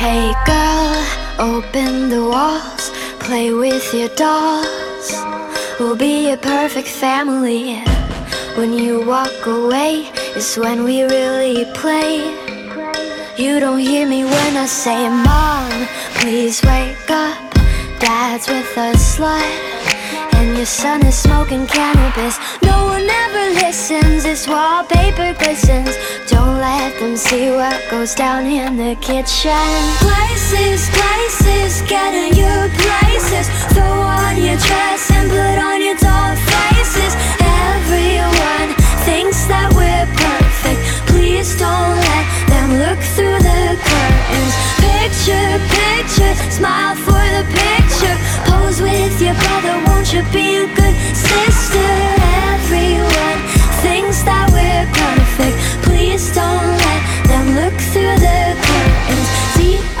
girl, open the walls, play with your dolls. We'll be a perfect family. When you walk away, it's when we really play. You don't hear me when I say, Mom, please wake up. Dad's with a slut, and your son is smoking cannabis. No one listens, this wallpaper glistens. Don't let them see what goes down in the kitchen. Places, places, getting your places. Throw on your dress and put on your doll faces. Everyone thinks that we're perfect. Please don't let them look through the curtains. Picture, picture, smile for the picture. Pose with your brother, won't you be a good sister? Everyone thinks that we're perfect. Please don't let them look through the curtains. D O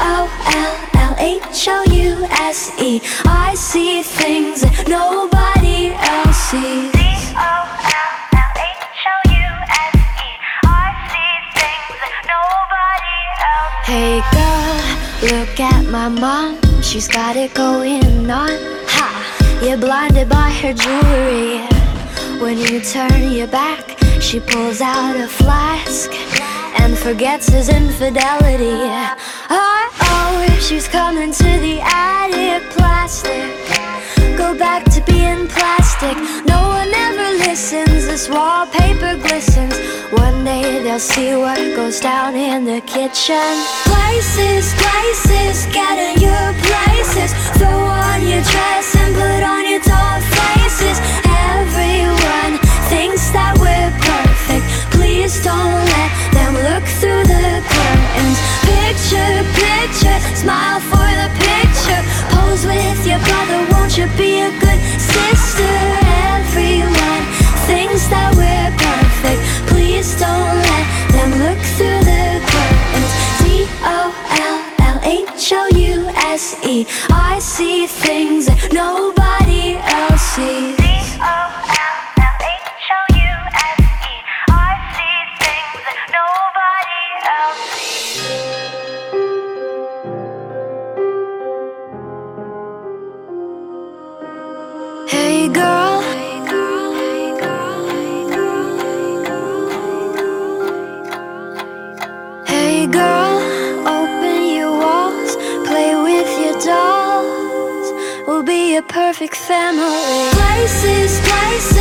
L L H O U S E. I see things that nobody else sees. D-O-L-L-H-O-U-S-E. I see things, nobody else. Hey girl, look at my mom. She's got it going on. Ha! You're blinded by her jewelry. When you turn your back, she pulls out a flask and forgets his infidelity. Oh, oh, she's coming to the attic. Plastic, go back to being plastic. No one ever listens. This wallpaper glistens. One day they'll see what goes down in the kitchen. Places, places, get Please don't let them look through the curtains. Picture, picture, smile for the picture. Pose with your brother, won't you be a good sister? Everyone thinks that we're perfect. Please don't let them look through the curtains. D Hey girl. Hey girl, open your walls, play with your dolls. We'll be a perfect family. Places, places,